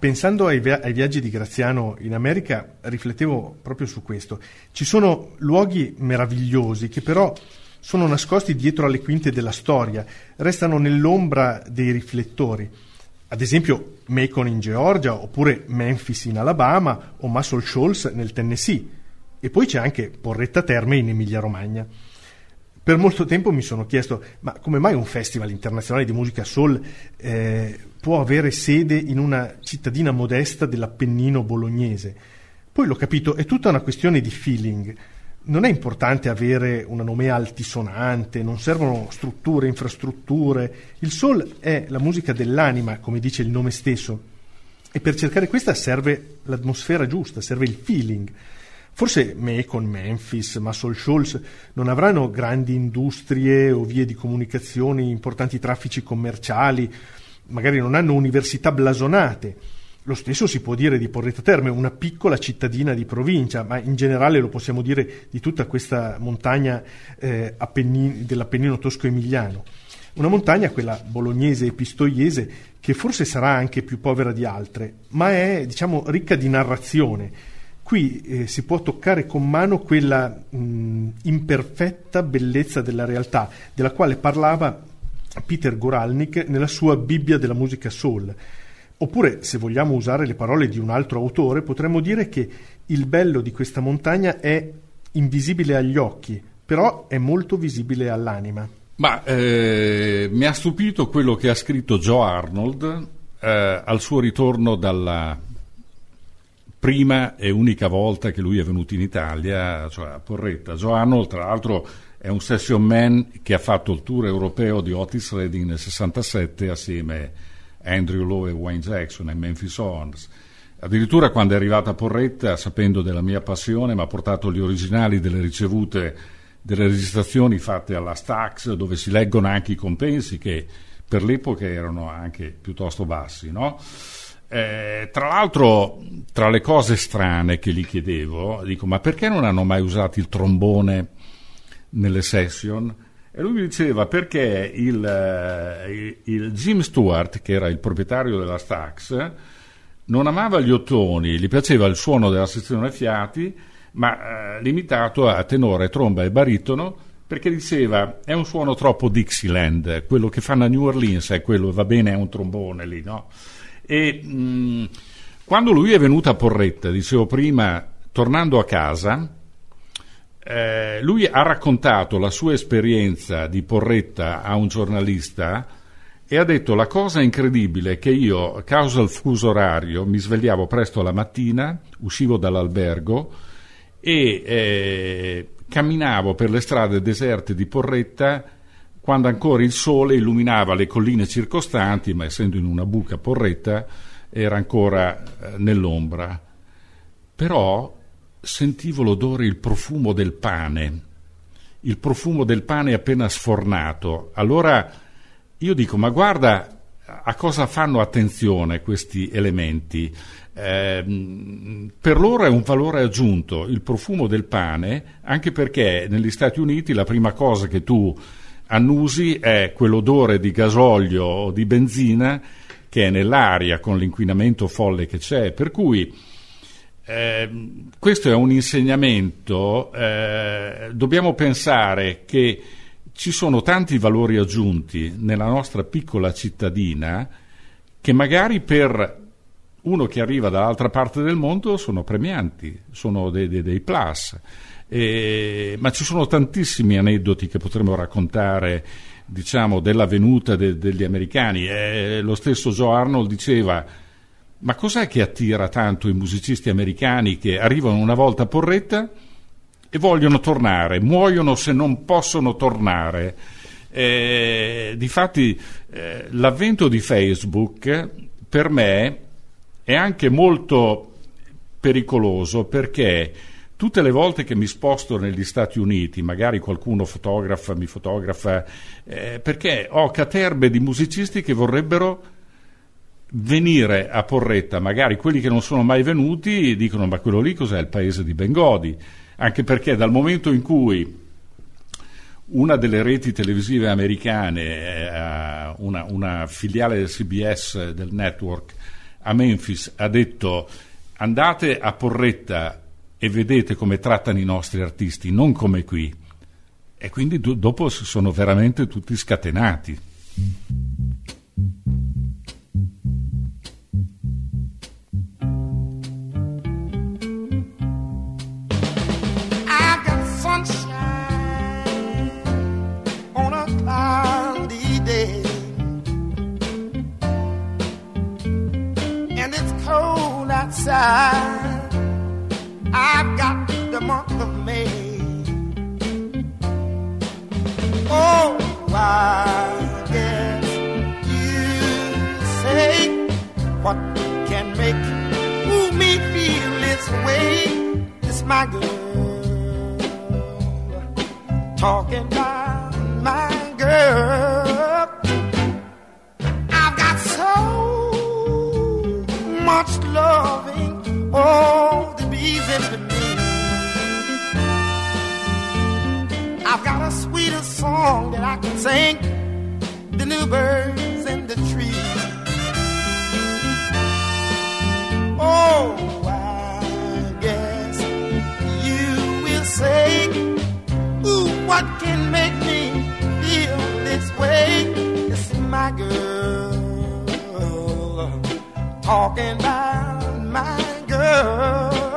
Pensando ai, via- ai viaggi di Graziano in America, riflettevo proprio su questo. Ci sono luoghi meravigliosi che però sono nascosti dietro alle quinte della storia, restano nell'ombra dei riflettori. Ad esempio Macon in Georgia, oppure Memphis in Alabama o Muscle Shoals nel Tennessee. E poi c'è anche Porretta Terme in Emilia-Romagna. Per molto tempo mi sono chiesto, ma come mai un festival internazionale di musica soul eh, può avere sede in una cittadina modesta dell'Appennino bolognese? Poi l'ho capito, è tutta una questione di feeling. Non è importante avere una nomea altisonante, non servono strutture, infrastrutture. Il soul è la musica dell'anima, come dice il nome stesso. E per cercare questa serve l'atmosfera giusta, serve il feeling. Forse Macon, Memphis, Muscle Shoals non avranno grandi industrie o vie di comunicazione, importanti traffici commerciali, magari non hanno università blasonate. Lo stesso si può dire di Porretta Terme, una piccola cittadina di provincia, ma in generale lo possiamo dire di tutta questa montagna eh, Appenni- dell'Appennino tosco-emiliano. Una montagna, quella bolognese e pistoiese, che forse sarà anche più povera di altre, ma è, diciamo, ricca di narrazione. Qui eh, si può toccare con mano quella mh, imperfetta bellezza della realtà, della quale parlava Peter Goralnik nella sua Bibbia della musica soul. Oppure, se vogliamo usare le parole di un altro autore, potremmo dire che il bello di questa montagna è invisibile agli occhi, però è molto visibile all'anima. Ma eh, mi ha stupito quello che ha scritto Joe Arnold eh, al suo ritorno dalla prima e unica volta che lui è venuto in Italia, cioè a Porretta. Joe tra l'altro, è un session man che ha fatto il tour europeo di Otis Redding nel 67 assieme a Andrew Lowe e Wayne Jackson e Memphis Horns. Addirittura quando è arrivata a Porretta, sapendo della mia passione, mi ha portato gli originali delle ricevute delle registrazioni fatte alla Stax, dove si leggono anche i compensi che per l'epoca erano anche piuttosto bassi, no? Eh, tra l'altro, tra le cose strane che gli chiedevo, dico: ma perché non hanno mai usato il trombone nelle session? E lui mi diceva perché il, eh, il Jim Stewart, che era il proprietario della Stax, non amava gli ottoni, gli piaceva il suono della sezione fiati, ma eh, limitato a tenore, tromba e baritono, perché diceva è un suono troppo Dixieland, quello che fanno a New Orleans è quello, va bene, è un trombone lì, no? E mh, quando lui è venuto a Porretta, dicevo prima, tornando a casa, eh, lui ha raccontato la sua esperienza di Porretta a un giornalista e ha detto la cosa incredibile è che io, a causa del fuso orario, mi svegliavo presto la mattina, uscivo dall'albergo e eh, camminavo per le strade deserte di Porretta quando ancora il sole illuminava le colline circostanti, ma essendo in una buca Porretta era ancora eh, nell'ombra. Però sentivo l'odore, il profumo del pane, il profumo del pane appena sfornato. Allora io dico, ma guarda a cosa fanno attenzione questi elementi. Eh, per loro è un valore aggiunto il profumo del pane, anche perché negli Stati Uniti la prima cosa che tu annusi è quell'odore di gasolio o di benzina che è nell'aria con l'inquinamento folle che c'è. Per cui eh, questo è un insegnamento, eh, dobbiamo pensare che ci sono tanti valori aggiunti nella nostra piccola cittadina che magari per uno che arriva dall'altra parte del mondo sono premianti, sono dei, dei, dei plus. Eh, ma ci sono tantissimi aneddoti che potremmo raccontare, diciamo, della venuta de, degli americani. Eh, lo stesso Joe Arnold diceva: Ma cos'è che attira tanto i musicisti americani che arrivano una volta a Porretta e vogliono tornare, muoiono se non possono tornare? Eh, difatti, eh, l'avvento di Facebook per me è anche molto pericoloso perché tutte le volte che mi sposto negli Stati Uniti, magari qualcuno fotografa, mi fotografa, eh, perché ho caterbe di musicisti che vorrebbero venire a Porretta, magari quelli che non sono mai venuti dicono ma quello lì cos'è il paese di Bengodi? Anche perché dal momento in cui una delle reti televisive americane, eh, una, una, filiale del CBS del network, a Memphis ha detto andate a Porretta e vedete come trattano i nostri artisti, non come qui. E quindi do- dopo sono veramente tutti scatenati. I've I guess you say what can make me feel this way. It's my girl talking my girl. I've got so much loving, the bees into me. I've got a sweeter song that I can sing the new birds in the trees. Oh, I guess you will say, Ooh, what can make me feel this way? It's my girl talking about my girl.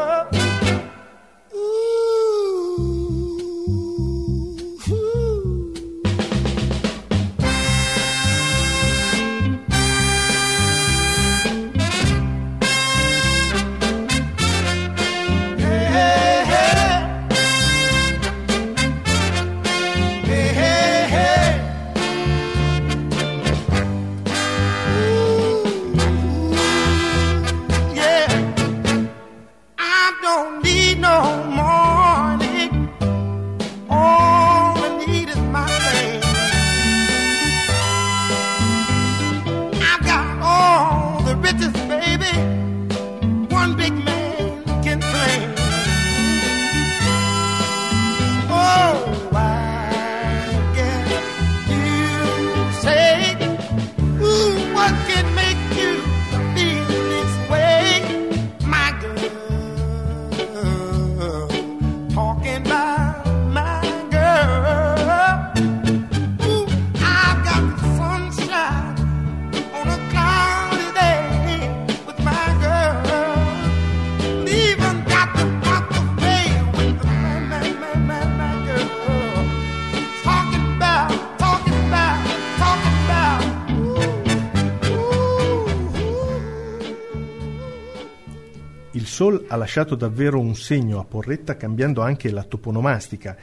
Lasciato davvero un segno a Porretta cambiando anche la toponomastica.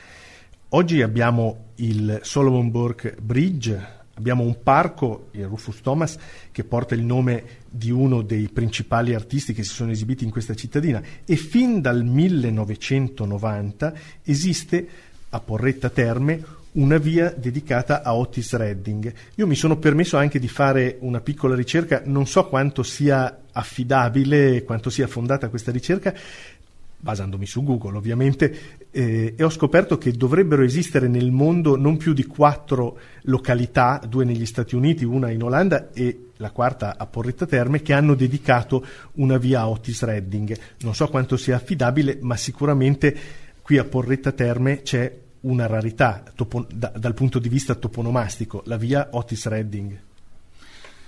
Oggi abbiamo il Solomon Burke Bridge, abbiamo un parco, il Rufus Thomas, che porta il nome di uno dei principali artisti che si sono esibiti in questa cittadina e fin dal 1990 esiste a Porretta Terme una via dedicata a Otis Redding. Io mi sono permesso anche di fare una piccola ricerca, non so quanto sia affidabile, quanto sia fondata questa ricerca, basandomi su Google ovviamente, eh, e ho scoperto che dovrebbero esistere nel mondo non più di quattro località, due negli Stati Uniti, una in Olanda e la quarta a Porretta Terme, che hanno dedicato una via a Otis Redding. Non so quanto sia affidabile, ma sicuramente qui a Porretta Terme c'è una rarità topo- da- dal punto di vista toponomastico, la via Otis Redding.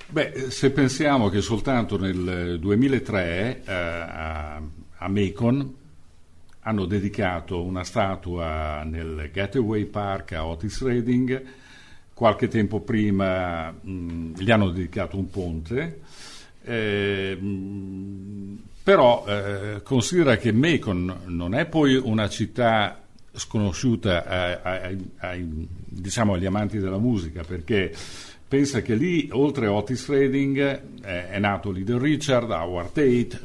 Beh, se pensiamo che soltanto nel 2003 eh, a, a Macon hanno dedicato una statua nel Gateway Park a Otis Redding, qualche tempo prima mh, gli hanno dedicato un ponte, eh, mh, però eh, considera che Macon non è poi una città sconosciuta ai- ai- ai- diciamo agli amanti della musica perché pensa che lì oltre a Otis Redding eh, è nato Little Richard, Howard Tate,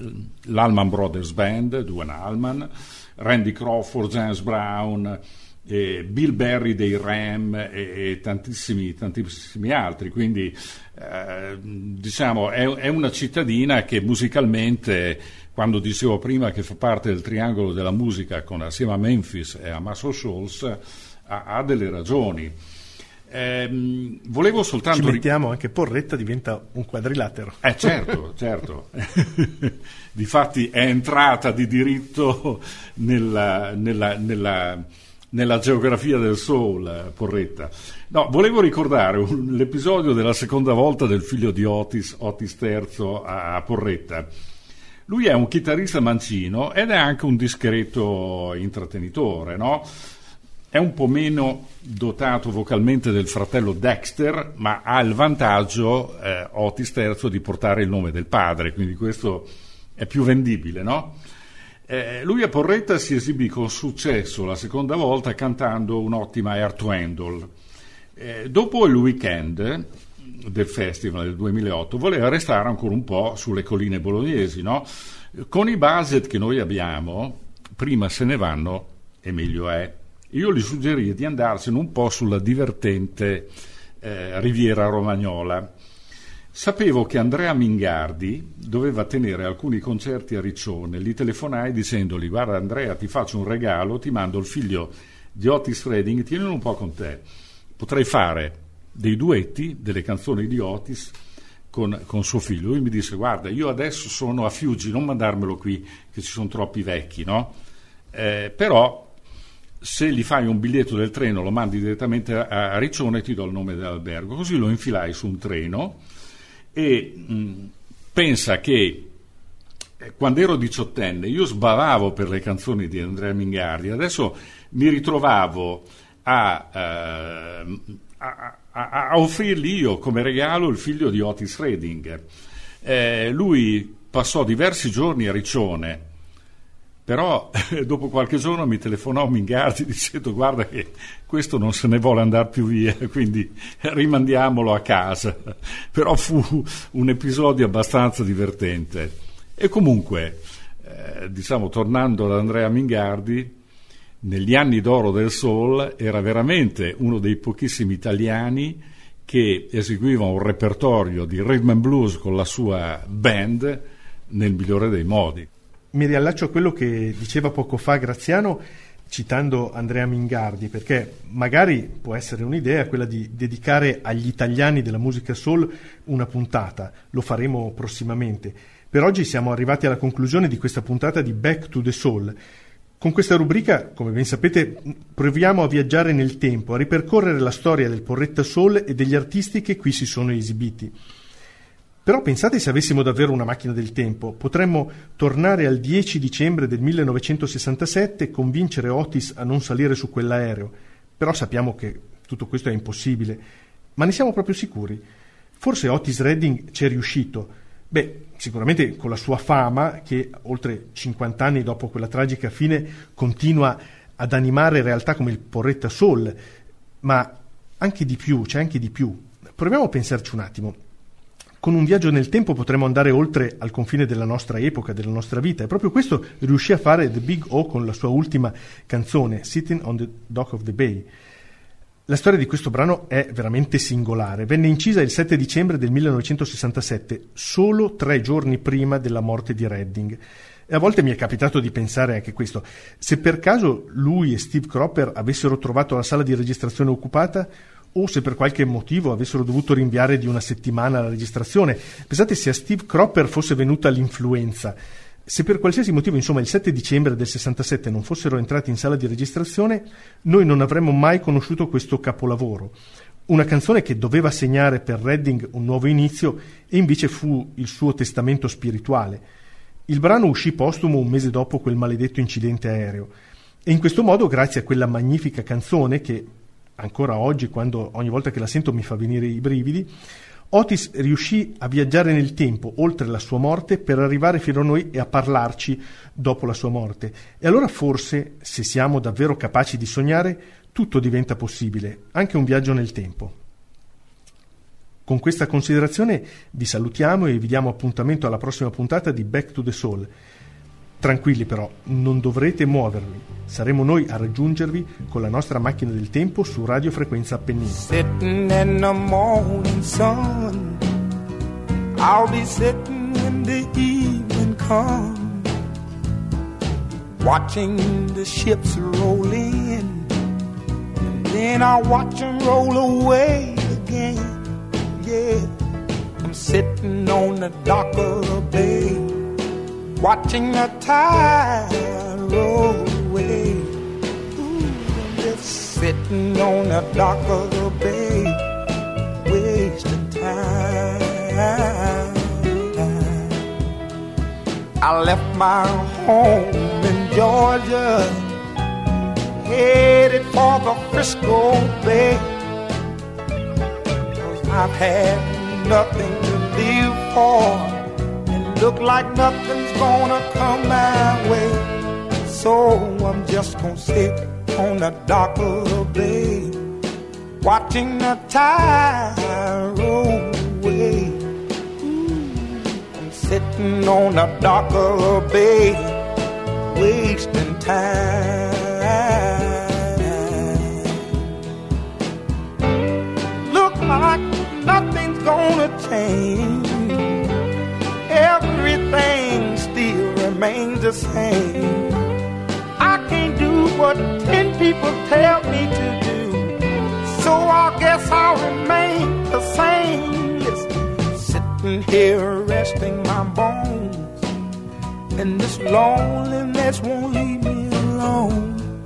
l'Allman Brothers Band, Duane Allman, Randy Crawford, James Brown, eh, Bill Berry dei Ram e, e tantissimi, tantissimi altri. Quindi eh, diciamo è, è una cittadina che musicalmente, quando dicevo prima che fa parte del triangolo della musica con, assieme a Memphis e a Muscle Shoals, ha, ha delle ragioni. Ehm, volevo Ci soltanto... ri- mettiamo anche Porretta diventa un quadrilatero. Eh certo, certo. Difatti è entrata di diritto nella, nella- nella- nella geografia del soul, eh, Porretta. No, volevo ricordare un- l'episodio della seconda volta del figlio di Otis, Otis III, a, a Porretta. Lui è un chitarrista mancino ed è anche un discreto intrattenitore, no? È un po' meno dotato vocalmente del fratello Dexter, ma ha il vantaggio, eh, Otis III, di portare il nome del padre, quindi questo è più vendibile, no? Eh, lui a Porretta si esibì con successo la seconda volta cantando un'ottima Air to Handle. Eh, dopo il weekend del festival del 2008 voleva restare ancora un po' sulle colline bolognesi, no? Con i budget che noi abbiamo, prima se ne vanno e meglio è. Io gli suggerì di andarsene un po' sulla divertente eh, Riviera Romagnola. Sapevo che Andrea Mingardi doveva tenere alcuni concerti a Riccione. Gli telefonai dicendogli: Guarda, Andrea, ti faccio un regalo, ti mando il figlio di Otis Redding, tienilo un po' con te. Potrei fare dei duetti, delle canzoni di Otis con, con suo figlio. Lui mi disse: Guarda, io adesso sono a Fiuggi, non mandarmelo qui, che ci sono troppi vecchi, no? Eh, però se gli fai un biglietto del treno, lo mandi direttamente a, Riccione, ti do il nome dell'albergo. Così lo infilai su un treno e mh, pensa che eh, quando ero diciottenne io sbavavo per le canzoni di Andrea Mingardi, adesso mi ritrovavo a, eh, a- a- a offrirgli io come regalo il figlio di Otis Redding. Eh, lui passò diversi giorni a Riccione, però dopo qualche giorno mi telefonò Mingardi dicendo guarda che questo non se ne vuole andare più via, quindi rimandiamolo a casa. Però fu un episodio abbastanza divertente. E comunque, eh, diciamo, tornando ad Andrea Mingardi, negli anni d'oro del soul era veramente uno dei pochissimi italiani che eseguiva un repertorio di rhythm and blues con la sua band nel migliore dei modi. Mi riallaccio a quello che diceva poco fa Graziano citando Andrea Mingardi, perché magari può essere un'idea quella di dedicare agli italiani della musica soul una puntata, lo faremo prossimamente. Per oggi siamo arrivati alla conclusione di questa puntata di Back to the Soul. Con questa rubrica, come ben sapete, proviamo a viaggiare nel tempo, a ripercorrere la storia del Porretta Soul e degli artisti che qui si sono esibiti. Però pensate se avessimo davvero una macchina del tempo, potremmo tornare al 10 dicembre del 1967 e convincere Otis a non salire su quell'aereo. Però sappiamo che tutto questo è impossibile. Ma ne siamo proprio sicuri? Forse Otis Redding ci è riuscito. Beh, sicuramente con la sua fama, che oltre 50 anni dopo quella tragica fine continua ad animare realtà come il Porretta Soul, ma anche di più, c'è anche di più. Proviamo a pensarci un attimo. Con un viaggio nel tempo potremmo andare oltre al confine della nostra epoca, della nostra vita, e proprio questo riuscì a fare The Big O con la sua ultima canzone, Sitting on the Dock of the Bay. La storia di questo brano è veramente singolare. Venne incisa il 7 dicembre del 1967, solo tre giorni prima della morte di Redding. E a volte mi è capitato di pensare anche questo. Se per caso lui e Steve Cropper avessero trovato la sala di registrazione occupata, o se per qualche motivo avessero dovuto rinviare di una settimana la registrazione. Pensate se a Steve Cropper fosse venuta l'influenza. Se per qualsiasi motivo, insomma, il 7 dicembre del 67 non fossero entrati in sala di registrazione, noi non avremmo mai conosciuto questo capolavoro. Una canzone che doveva segnare per Redding un nuovo inizio e invece fu il suo testamento spirituale. Il brano uscì postumo un mese dopo quel maledetto incidente aereo. E in questo modo, grazie a quella magnifica canzone che ancora oggi, quando ogni volta che la sento mi fa venire i brividi, Otis riuscì a viaggiare nel tempo oltre la sua morte per arrivare fino a noi e a parlarci dopo la sua morte. E allora forse, se siamo davvero capaci di sognare, tutto diventa possibile, anche un viaggio nel tempo. Con questa considerazione vi salutiamo e vi diamo appuntamento alla prossima puntata di Back to the Soul. Tranquilli però, non dovrete muovervi, saremo noi a raggiungervi con la nostra macchina del tempo su Radio Frequenza Appennino. Sitting in the morning sun. I'll be sitting when the evening comes. Watching the ships roll in. Then I watch him roll away again. Yeah, I'm sitting on the dock of the bay, watching the tide roll away. Ooh, just sitting on the dock of the bay, wasting time. I left my home in Georgia, headed for the Frisco Bay. Cause I've had nothing to live for, look like nothing's gonna come my way. So I'm just gonna sit on the dock of the bay, watching the tide roll away. I'm sitting on the dock of the bay, wasting time. Look like nothing's gonna change. Everything still remains the same. I can't do what ten people tell me to do. So I guess I'll remain the same. Listen, sitting here resting my bones. And this loneliness won't leave me alone.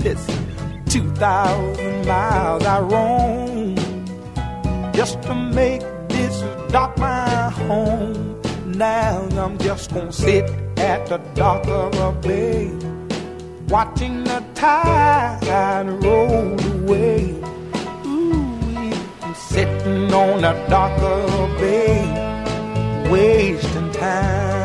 Listen, 2,000 miles I roam just to make this dock my home. Now I'm just gonna sit at the dock of a bay, watching the tide roll away. Ooh, sitting on the dock of a bay, wasting time.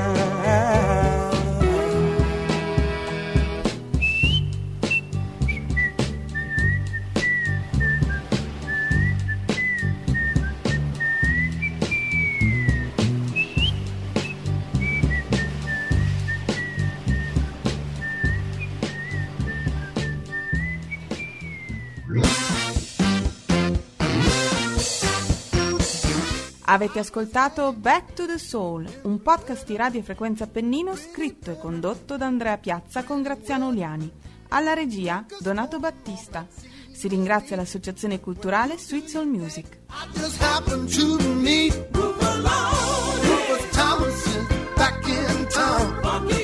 Avete ascoltato Back to the Soul, un podcast di Radio Frequenza Pennino scritto e condotto da Andrea Piazza con Graziano Uliani. Alla regia Donato Battista. Si ringrazia l'Associazione Culturale Sweet Soul Music. back in town.